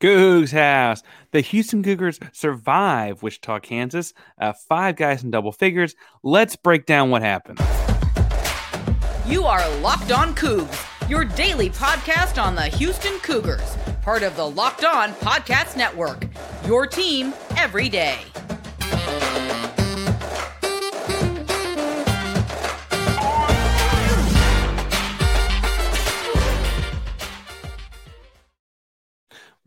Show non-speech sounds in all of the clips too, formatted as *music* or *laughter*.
Cougs House. The Houston Cougars survive Wichita, Kansas. Uh, five guys in double figures. Let's break down what happened. You are Locked On Cougs, your daily podcast on the Houston Cougars, part of the Locked On Podcast Network. Your team every day.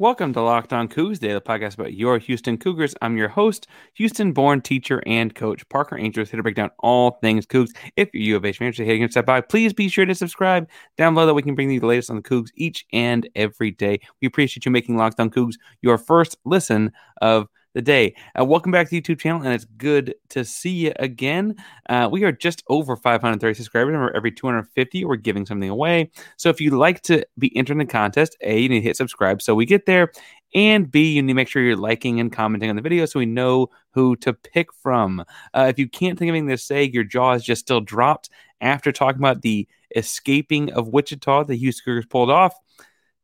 Welcome to Locked On Cougs, the podcast about your Houston Cougars. I'm your host, Houston-born teacher and coach Parker Ainsworth, here to break down all things Cougs. If you're U of H fan, you're heading to step by, please be sure to subscribe down below that we can bring you the latest on the Cougs each and every day. We appreciate you making Locked On Cougs your first listen of the day. Uh, welcome back to the YouTube channel, and it's good to see you again. Uh, we are just over 530 subscribers, and every 250, we're giving something away. So if you'd like to be entered in the contest, A, you need to hit subscribe so we get there, and B, you need to make sure you're liking and commenting on the video so we know who to pick from. Uh, if you can't think of anything to say, your jaw is just still dropped after talking about the escaping of Wichita the Houston Cougars pulled off,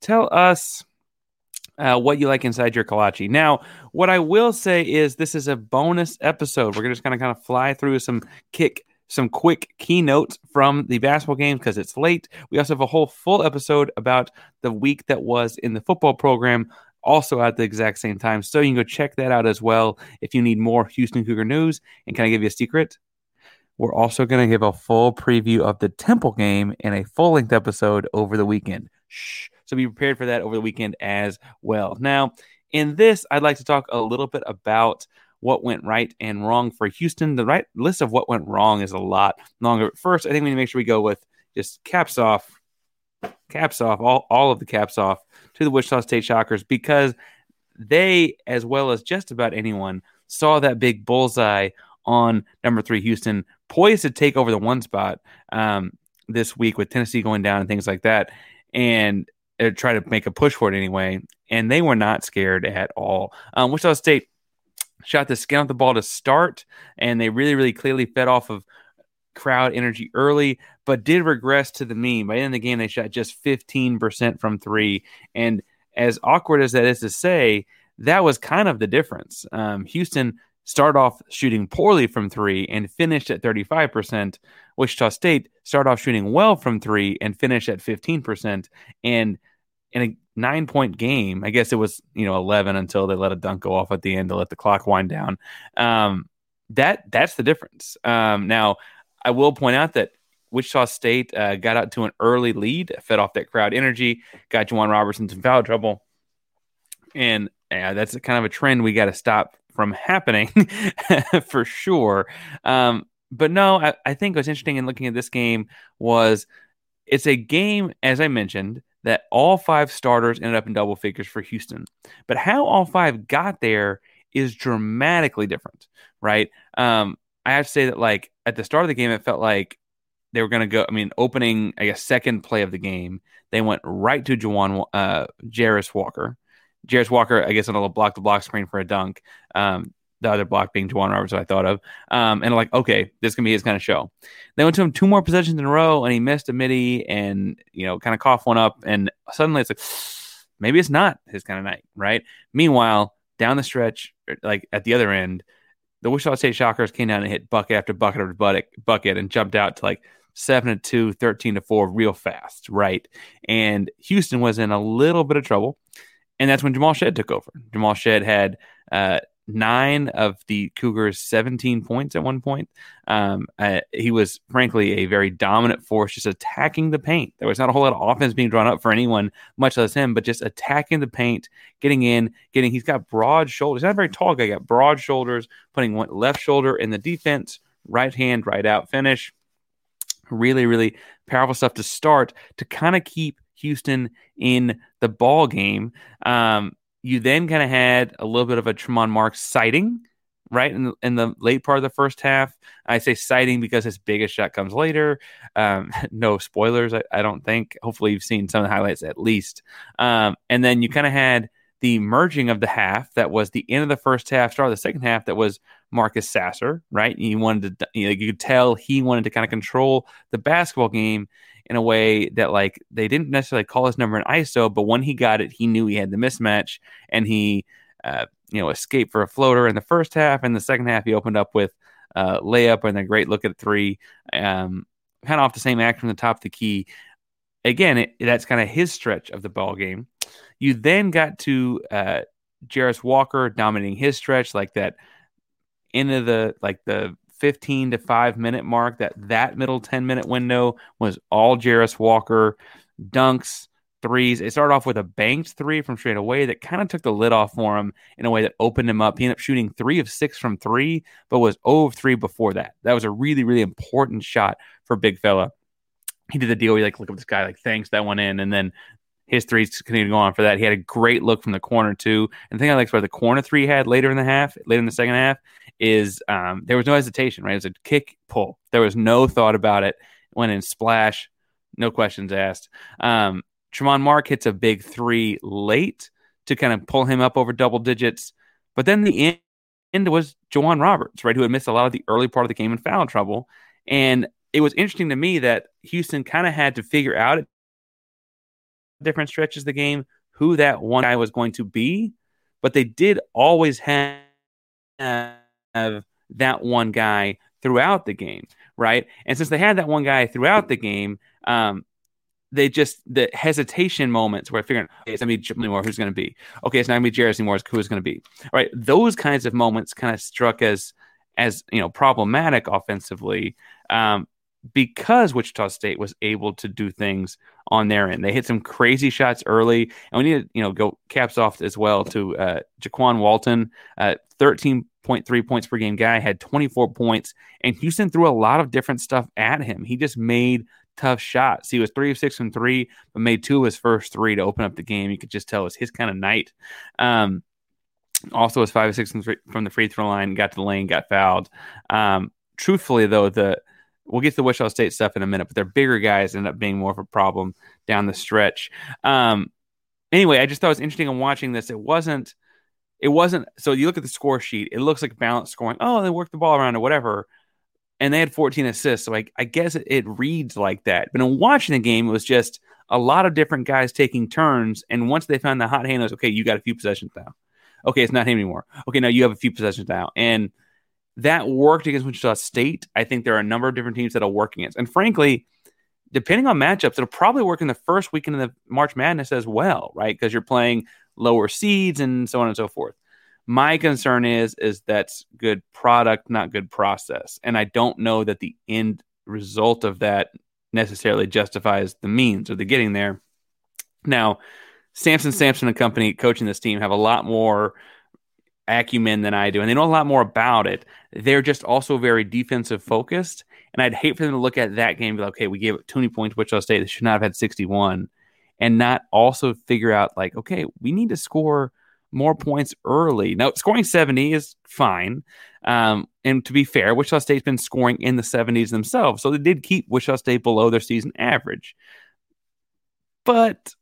tell us uh, what you like inside your kolache. Now, what I will say is this is a bonus episode. We're just going to kind of fly through some kick some quick keynotes from the basketball games because it's late. We also have a whole full episode about the week that was in the football program, also at the exact same time. So you can go check that out as well if you need more Houston Cougar news. And can I give you a secret? We're also going to give a full preview of the Temple game in a full length episode over the weekend. Shh. So be prepared for that over the weekend as well. Now, in this, I'd like to talk a little bit about what went right and wrong for Houston. The right list of what went wrong is a lot longer. But First, I think we need to make sure we go with just caps off, caps off, all, all of the caps off to the Wichita State Shockers because they, as well as just about anyone, saw that big bullseye on number three Houston, poised to take over the one spot um, this week with Tennessee going down and things like that. And uh, try to make a push for it anyway. And they were not scared at all. Um, Wichita State shot the skin off the ball to start, and they really, really clearly fed off of crowd energy early, but did regress to the mean. By the end of the game, they shot just 15% from three. And as awkward as that is to say, that was kind of the difference. Um, Houston started off shooting poorly from three and finished at 35%. Wichita State started off shooting well from three and finished at 15%. And in a nine point game, I guess it was, you know, 11 until they let a dunk go off at the end to let the clock wind down. Um, that that's the difference. Um, now, I will point out that Wichita State uh, got out to an early lead, fed off that crowd energy, got J'Wan Roberts in some foul trouble. And that's kind of a trend we got to stop from happening *laughs* for sure. Um, but no, I, I think what's interesting in looking at this game was it's a game, as I mentioned, that all five starters ended up in double figures for Houston. But how all five got there is dramatically different, right? Um, I have to say that, like, at the start of the game, it felt like they were going to go. I mean, opening, I guess, second play of the game, they went right to J'Wan, uh, Jarace Walker. Jarace Walker, I guess, on a block to block screen for a dunk. Um, the other block being J'Wan Roberts, I thought of. Um, and like, okay, this can be his kind of show. They went to him two more possessions in a row, and he missed a midi, and you know, kind of coughed one up, and suddenly it's like, *sighs* maybe it's not his kind of night, right? Meanwhile, down the stretch, like at the other end, the Wichita State Shockers came down and hit bucket after bucket after bucket, and jumped out to like seven to two, 13 to four, real fast, right? And Houston was in a little bit of trouble. And that's when Jamal Shead took over. Jamal Shead had uh, nine of the Cougars' 17 points at one point. Um, uh, he was, frankly, a very dominant force, just attacking the paint. There was not a whole lot of offense being drawn up for anyone, much less him, but just attacking the paint, getting in, getting. He's got broad shoulders. He's not very tall guy. Got broad shoulders, putting one left shoulder in the defense, right hand, right out finish. Really, really powerful stuff to start to kind of keep Houston in the ball game. Um, you then kind of had a little bit of a Tramon Marks sighting, right in the, in the late part of the first half. I say sighting because his biggest shot comes later. Um, *laughs* no spoilers, I, I, don't think. Hopefully, you've seen some of the highlights at least. Um, and then you kind of had the merging of the half that was the end of the first half, start of the second half that was Marcus Sasser, right? You wanted to, you, know, you could tell he wanted to kind of control the basketball game in a way that like they didn't necessarily call his number in ISO, but when he got it, he knew he had the mismatch and he uh, you know escaped for a floater in the first half. And the second half, he opened up with uh, layup and a great look at three, um, kind of off the same act from the top of the key. Again, it, that's kind of his stretch of the ball game. You then got to uh, Jarace Walker dominating his stretch, like that into the like the 15 to 5 minute mark that that middle 10 minute window was all Jarace Walker dunks threes. It started off with a banked three from straight away that kind of took the lid off for him in a way that opened him up. He ended up shooting three of six from three but was 0 of 3 before that. That was a really really important shot for big fella. He did the deal. He like look at this guy, like thanks that one in, and then his threes continued to go on for that. He had a great look from the corner too. And the thing I like about the corner three he had later in the half, later in the second half, is um, there was no hesitation, right? It was a kick pull. There was no thought about it. Went in splash, no questions asked. Um, Tramon Mark hits a big three late to kind of pull him up over double digits. But then the end, was J'Wan Roberts, right, who had missed a lot of the early part of the game in foul trouble. And it was interesting to me that Houston kind of had to figure out at different stretches of the game who that one guy was going to be, but they did always have that one guy throughout the game, right? And since they had that one guy throughout the game, um, they just the hesitation moments where figuring okay, it's gonna be Jim anymore, who's gonna be? Okay, it's not gonna be Jarace anymore, who's gonna be? Right? Those kinds of moments kind of struck as as you know problematic offensively. Um, because Wichita State was able to do things on their end. They hit some crazy shots early, and we need to you know go caps off as well to uh, Jaykwon Walton, uh, thirteen point three points per game guy, had twenty four points, and Houston threw a lot of different stuff at him. He just made tough shots. He was three of six from three, but made two of his first three to open up the game. You could just tell it was his kind of night. Um, also was five of six from the free throw line, got to the lane, got fouled. Um, truthfully, though, the We'll get to the Wichita State stuff in a minute, but their bigger guys end up being more of a problem down the stretch. Um, anyway, I just thought it was interesting in watching this. It wasn't, it wasn't. So you look at the score sheet, it looks like balanced scoring. Oh, they worked the ball around or whatever, and they had 14 assists. So I, I guess it, it reads like that. But in watching the game, it was just a lot of different guys taking turns. And once they found the hot hand, it was okay. You got a few possessions now. Okay, it's not him anymore. Okay, now you have a few possessions now, and that worked against Wichita State. I think there are a number of different teams that'll work against. And frankly, depending on matchups, it'll probably work in the first weekend of the March Madness as well, right? Because you're playing lower seeds and so on and so forth. My concern is is that's good product, not good process. And I don't know that the end result of that necessarily justifies the means or the getting there. Now, Samson Sampson and company coaching this team have a lot more acumen than I do, and they know a lot more about it. They're just also very defensive focused, and I'd hate for them to look at that game and be like, okay, we gave it 20 points to Wichita State. They should not have had 61, and not also figure out like, okay, we need to score more points early. Now, scoring 70 is fine. Um, and to be fair, Wichita State's been scoring in the 70s themselves, so they did keep Wichita State below their season average. But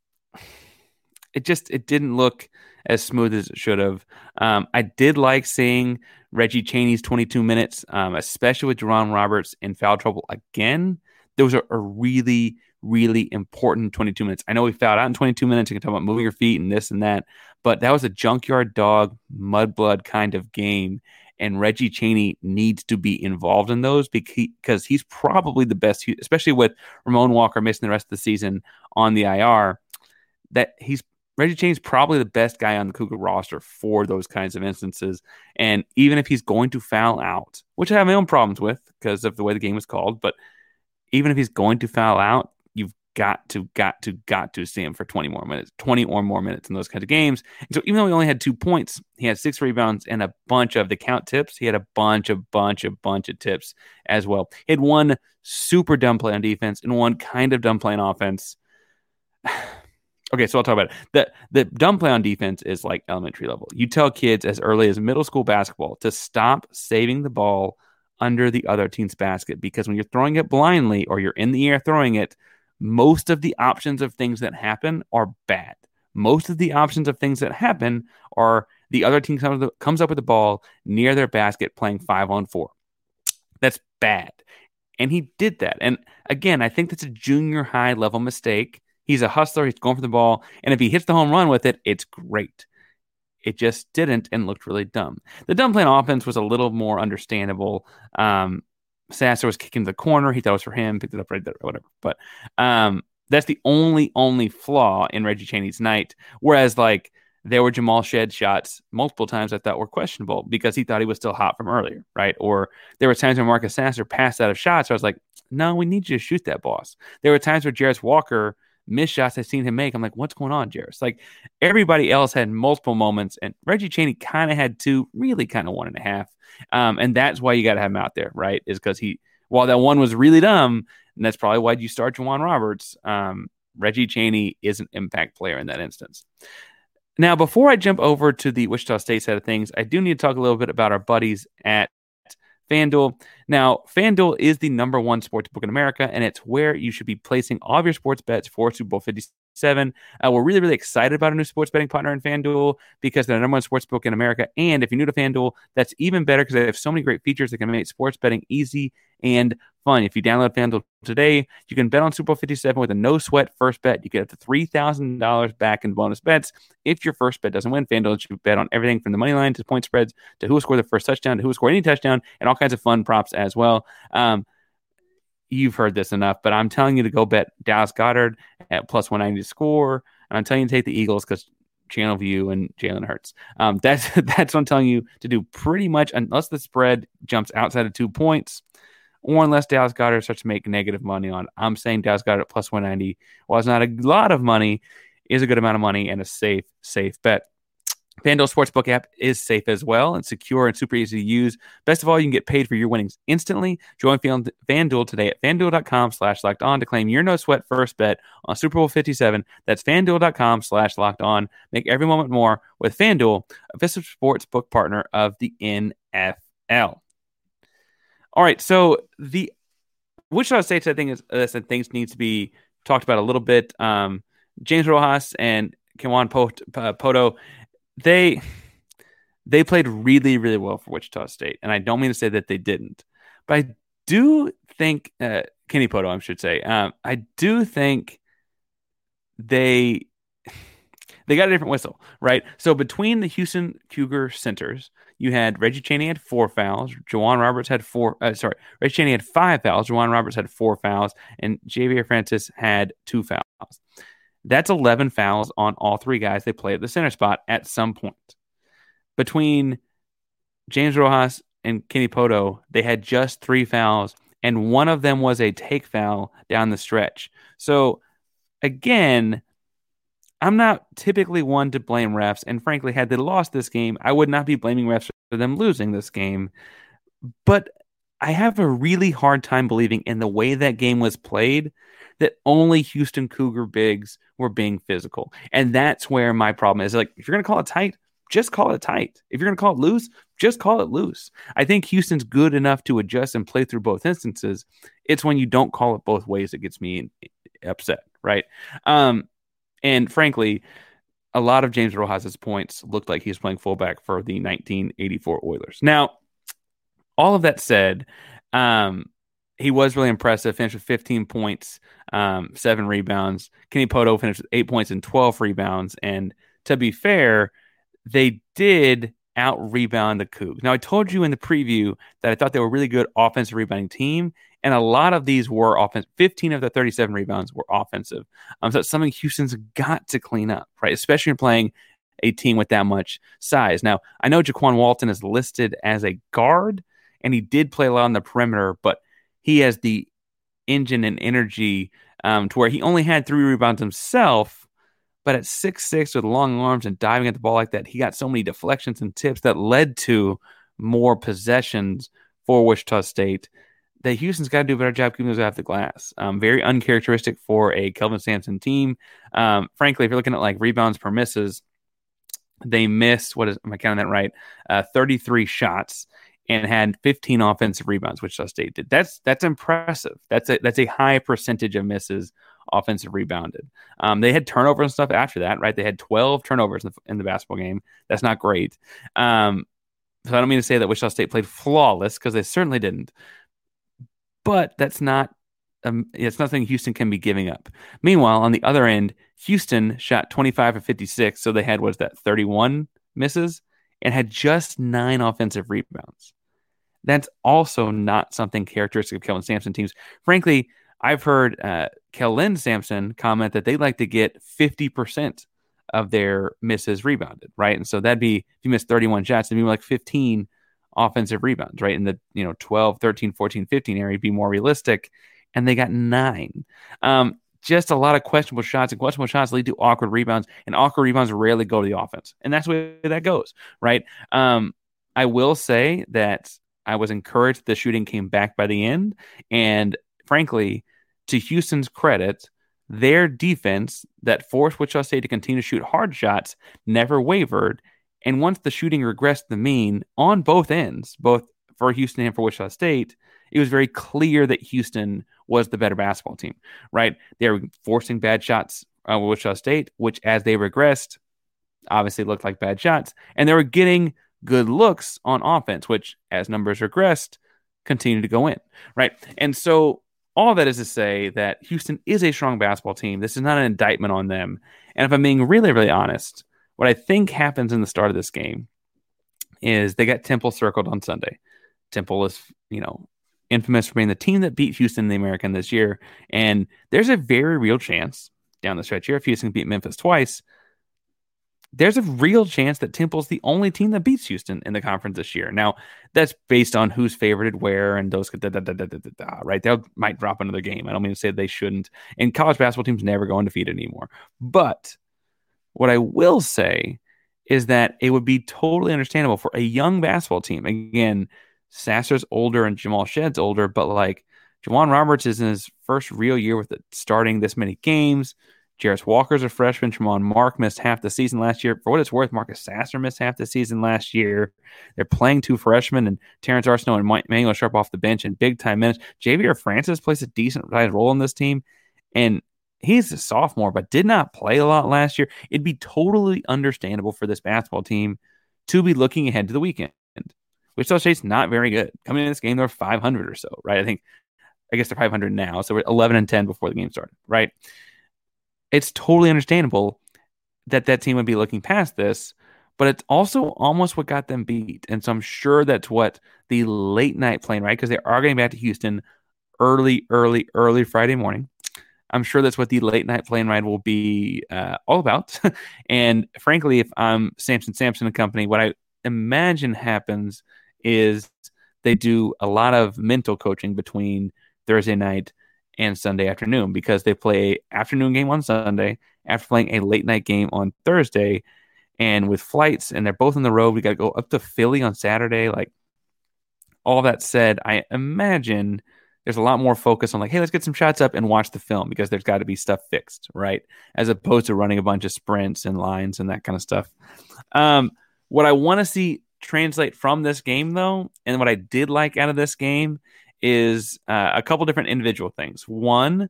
it just it didn't look as smooth as it should have. Um, I did like seeing Reggie Chaney's 22 minutes, um, especially with J'Wan Roberts in foul trouble again. Those are a really, really important 22 minutes. I know we fouled out in 22 minutes. You can talk about moving your feet and this and that, but that was a junkyard dog, mudblood kind of game. And Reggie Chaney needs to be involved in those because he's probably the best, especially with Ramon Walker missing the rest of the season on the IR. That he's Reggie Chaney's probably the best guy on the Cougar roster for those kinds of instances. And even if he's going to foul out, which I have my own problems with because of the way the game was called, but even if he's going to foul out, you've got to, got to, got to see him for 20 more minutes, 20 or more minutes in those kinds of games. And so even though he only had two points, he had six rebounds and a bunch of the count tips. He had a bunch, of bunch, of bunch of tips as well. He had one super dumb play on defense and one kind of dumb play on offense. *sighs* Okay, so I'll talk about it. The the dumb play on defense is like elementary level. You tell kids as early as middle school basketball to stop saving the ball under the other team's basket because when you're throwing it blindly or you're in the air throwing it, most of the options of things that happen are bad. Most of the options of things that happen are the other team comes, comes up with the ball near their basket playing five on four. That's bad. And he did that. And again, I think that's a junior high level mistake. He's a hustler. He's going for the ball. And if he hits the home run with it, it's great. It just didn't and looked really dumb. The dumb play offense was a little more understandable. Um, Sasser was kicking the corner. He thought it was for him, picked it up right there, whatever. But um, that's the only, only flaw in Reggie Chaney's night. Whereas, like, there were Jamal Shead shots multiple times I thought were questionable because he thought he was still hot from earlier, right? Or there were times when Marcus Sasser passed out of shots. So I was like, no, we need you to shoot that boss. There were times where Jarace Walker missed shots I've seen him make. I'm like, what's going on, Jarace? Like everybody else had multiple moments, and Reggie Chaney kind of had two, really kind of one and a half. Um, and that's why you got to have him out there, right? Is because he, while that one was really dumb, and that's probably why you start J'Wan Roberts. Um, Reggie Chaney is an impact player in that instance. Now, before I jump over to the Wichita State side of things, I do need to talk a little bit about our buddies at FanDuel. Now, FanDuel is the number one sports book in America, and it's where you should be placing all of your sports bets for Super Bowl 57. Uh, we're really, really excited about a new sports betting partner in FanDuel because they're the number one sports book in America. And if you're new to FanDuel, that's even better because they have so many great features that can make sports betting easy and fun. If you download FanDuel today, you can bet on Super Bowl 57 with a no sweat first bet. You get up to $3,000 back in bonus bets. If your first bet doesn't win, FanDuel lets you bet on everything from the money line to point spreads to who will score the first touchdown to who will score any touchdown and all kinds of fun props as well. Um, you've heard this enough, but I'm telling you to go bet Dallas Goedert at plus 190 to score. And I'm telling you to take the Eagles because Channelview and Jalen Hurts. Um, *laughs* that's that's what I'm telling you to do pretty much unless the spread jumps outside of two points or unless Dallas Goedert starts to make negative money on. I'm saying Dallas Goedert at plus 190, while it's not a lot of money, is a good amount of money and a safe, safe bet. FanDuel Sportsbook app is safe as well and secure and super easy to use. Best of all, you can get paid for your winnings instantly. Join FanDuel today at fanduel.com slash locked on to claim your no sweat first bet on Super Bowl 57. That's fanduel.com slash locked on. Make every moment more with FanDuel, official sportsbook partner of the NFL. All right, so the Wichita State I think is uh, that things need to be talked about a little bit. Um, James Rojas and Kewan uh, Pohto, they they played really really well for Wichita State, and I don't mean to say that they didn't, but I do think uh, Kenny Pohto, I should say, um, I do think they they got a different whistle, right? So between the Houston Cougar centers, you had Reggie Chaney had four fouls, J'Wan Roberts had four. Uh, sorry, Reggie Chaney had five fouls, J'Wan Roberts had four fouls, and Xavier Francis had two fouls. That's eleven fouls on all three guys they play at the center spot at some point. Between James Rojas and Kenny Pohto, they had just three fouls, and one of them was a take foul down the stretch. So again I'm not typically one to blame refs, and frankly, had they lost this game, I would not be blaming refs for them losing this game. But I have a really hard time believing in the way that game was played that only Houston Cougar bigs were being physical. And that's where my problem is. Like, if you're going to call it tight, just call it tight. If you're going to call it loose, just call it loose. I think Houston's good enough to adjust and play through both instances. It's when you don't call it both ways that gets me upset, right? Um, and frankly, a lot of James Rojas' points looked like he was playing fullback for the 1984 Oilers. Now, all of that said, um, he was really impressive. Finished with 15 points, um, seven rebounds. Kenny Pohto finished with eight points and 12 rebounds. And to be fair, they did out rebound the Cougs. Now, I told you in the preview that I thought they were a really good offensive rebounding team, and a lot of these were offense. 15 of the 37 rebounds were offensive. Um, so it's something Houston's got to clean up, right? Especially when playing a team with that much size. Now, I know Jaykwon Walton is listed as a guard, and he did play a lot on the perimeter, but he has the engine and energy um, to where he only had three rebounds himself. But at six six with long arms and diving at the ball like that, he got so many deflections and tips that led to more possessions for Wichita State that Houston's got to do a better job keeping those off the glass. Um, very uncharacteristic for a Kelvin Sampson team. Um, frankly, if you're looking at like rebounds per misses, they missed what is am I counting that right? Uh, 33 shots and had 15 offensive rebounds, which State did. That's that's impressive. That's a that's a high percentage of misses offensive rebounded. Um, they had turnovers and stuff after that, right? They had 12 turnovers in the, in the basketball game. That's not great. Um, so I don't mean to say that Wichita State played flawless because they certainly didn't but that's not um, it's nothing Houston can be giving up. Meanwhile, on the other end, Houston shot 25 of 56, so they had what's that 31 misses and had just nine offensive rebounds. That's also not something characteristic of Kelvin Sampson teams. Frankly, I've heard uh, Kellen Sampson comment that they like to get 50% of their misses rebounded, right? And so that'd be if you miss 31 shots, it'd be like 15 offensive rebounds, right? In the, you know, 12, 13, 14, 15 area, be more realistic. And they got nine. Um, just a lot of questionable shots, and questionable shots lead to awkward rebounds, and awkward rebounds rarely go to the offense. And that's where that goes, right? Um, I will say that I was encouraged the shooting came back by the end. And frankly, to Houston's credit, their defense that forced Wichita State to continue to shoot hard shots never wavered. And once the shooting regressed the mean on both ends, both for Houston and for Wichita State, it was very clear that Houston was the better basketball team, right? They were forcing bad shots uh, with Wichita State, which as they regressed, obviously looked like bad shots. And they were getting good looks on offense, which as numbers regressed, continued to go in, right? And so all that is to say that Houston is a strong basketball team. This is not an indictment on them. And if I'm being really, really honest, what I think happens in the start of this game is they got Temple circled on Sunday. Temple is, you know, infamous for being the team that beat Houston in the American this year. And there's a very real chance down the stretch here, if Houston beat Memphis twice, there's a real chance that Temple's the only team that beats Houston in the conference this year. Now, that's based on who's favorited where and those, da, da, da, right? They might drop another game. I don't mean to say they shouldn't. And college basketball teams never go undefeated anymore. But what I will say is that it would be totally understandable for a young basketball team. Again, Sasser's older and Jamal Shead's older, but like J'Wan Roberts is in his first real year with it, starting this many games. Jarace Walker's a freshman. Tramon Mark missed half the season last year. For what it's worth, Marcus Sasser missed half the season last year. They're playing two freshmen and Terrence Arceneaux and Manuel Sharp off the bench in big time minutes. Ja'Vier Francis plays a decent sized role in this team. And he's a sophomore, but did not play a lot last year. It'd be totally understandable for this basketball team to be looking ahead to the weekend. Wichita State's not very good. Coming in this game, they're 500 or so, right? I think, I guess they're 500 now. So we're 11 and 10 before the game started, right? it's totally understandable that that team would be looking past this, but it's also almost what got them beat. And so I'm sure that's what the late night plane, right? Because they are getting back to Houston early, early, early Friday morning. I'm sure that's what the late night plane ride will be uh, all about. *laughs* and frankly, if I'm Samson Sampson and company, what I imagine happens is they do a lot of mental coaching between Thursday night and Sunday afternoon because they play afternoon game on Sunday after playing a late night game on Thursday. And with flights and they're both on the road, we got to go up to Philly on Saturday. Like all that said, I imagine there's a lot more focus on like, hey, let's get some shots up and watch the film because there's got to be stuff fixed, right? As opposed to running a bunch of sprints and lines and that kind of stuff. Um, what I want to see translate from this game, though, and what I did like out of this game is uh, a couple different individual things. One,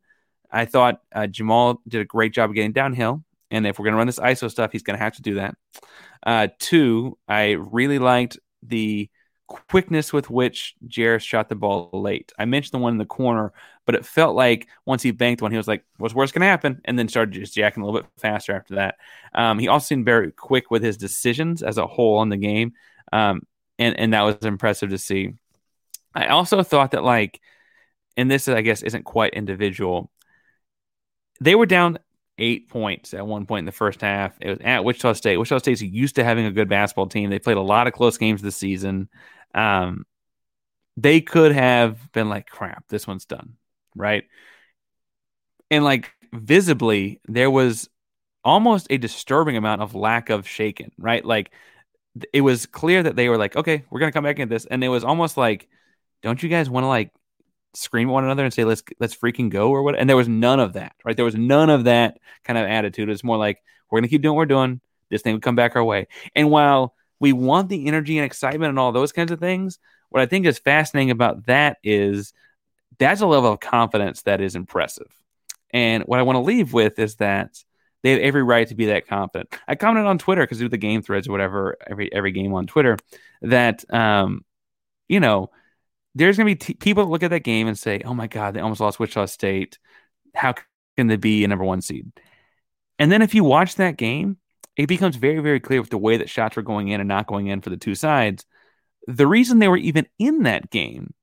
I thought uh, Jamal did a great job of getting downhill. And if we're going to run this ISO stuff, he's going to have to do that. Uh, two, I really liked the quickness with which Jarace shot the ball late. I mentioned the one in the corner, but it felt like once he banked one, he was like, what's worse going to happen? And then started just jacking a little bit faster after that. Um, he also seemed very quick with his decisions as a whole in the game. Um, and, and that was impressive to see. I also thought that like, and this I guess isn't quite individual. They were down eight points at one point in the first half. It was at Wichita State. Wichita State's used to having a good basketball team. They played a lot of close games this season. Um, they could have been like, crap, this one's done, right? And like visibly, there was almost a disturbing amount of lack of shaken, right? Like it was clear that they were like, okay, we're gonna come back into this, and it was almost like don't you guys want to like scream at one another and say let's let's freaking go or what? And there was none of that, right? There was none of that kind of attitude. It's more like we're gonna keep doing what we're doing. This thing would come back our way. And while we want the energy and excitement and all those kinds of things, what I think is fascinating about that is that's a level of confidence that is impressive. And what I want to leave with is that they have every right to be that confident. I commented on Twitter because do the game threads or whatever every every game on Twitter that um, you know there's going to be t- people that look at that game and say, "Oh my God, they almost lost Wichita State. How can they be a number one seed?" And then if you watch that game, it becomes very, very clear with the way that shots were going in and not going in for the two sides. The reason they were even in that game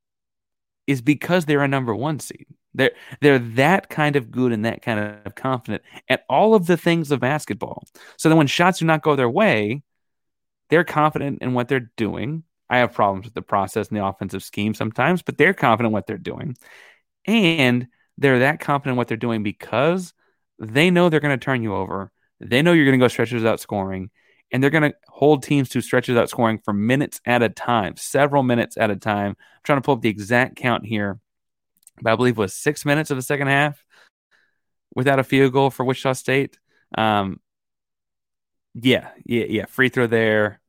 is because they're a number one seed. They're they're that kind of good and that kind of confident at all of the things of basketball. So that when shots do not go their way, they're confident in what they're doing. I have problems with the process and the offensive scheme sometimes, but they're confident what they're doing. And they're that confident what they're doing because they know they're going to turn you over. They know you're going to go stretches without scoring, and they're going to hold teams to stretches without scoring for minutes at a time, several minutes at a time. I'm trying to pull up the exact count here, I believe was six minutes of the second half without a field goal for Wichita State. Um, yeah, yeah, yeah. Free throw there,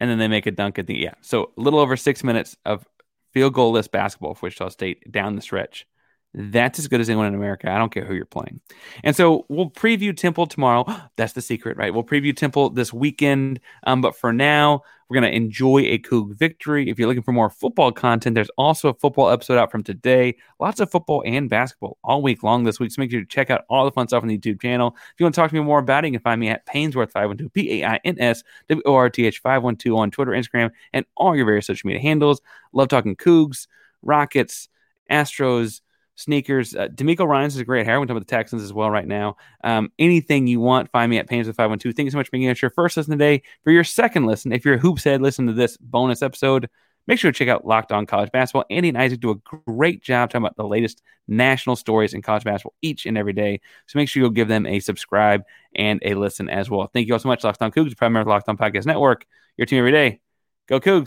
and then they make a dunk at the yeah. So a little over six minutes of field goal less basketball for Wichita State down the stretch. That's as good as anyone in America. I don't care who you're playing. And so we'll preview Temple tomorrow. *gasps* That's the secret, right? We'll preview Temple this weekend. Um, but for now, we're going to enjoy a Coug victory. If you're looking for more football content, there's also a football episode out from today. Lots of football and basketball all week long this week. So make sure to check out all the fun stuff on the YouTube channel. If you want to talk to me more about it, you can find me at Painsworth512, P A I N S W O R T H 512 on Twitter, Instagram, and all your various social media handles. Love talking Cougs, Rockets, Astros sneakers. Uh, DeMeco Ryans is a great hair. We're talking about the Texans as well right now. Um, anything you want, find me at Painsworth512. Thank you so much for being your first listen today. For your second listen, if you're a hoops head, listen to this bonus episode. Make sure to check out Locked On College Basketball. Andy and Isaac do a great job talking about the latest national stories in college basketball each and every day. So make sure you'll give them a subscribe and a listen as well. Thank you all so much. Locked On Cougs, primary Locked On Podcast Network. Your team every day. Go Cougs.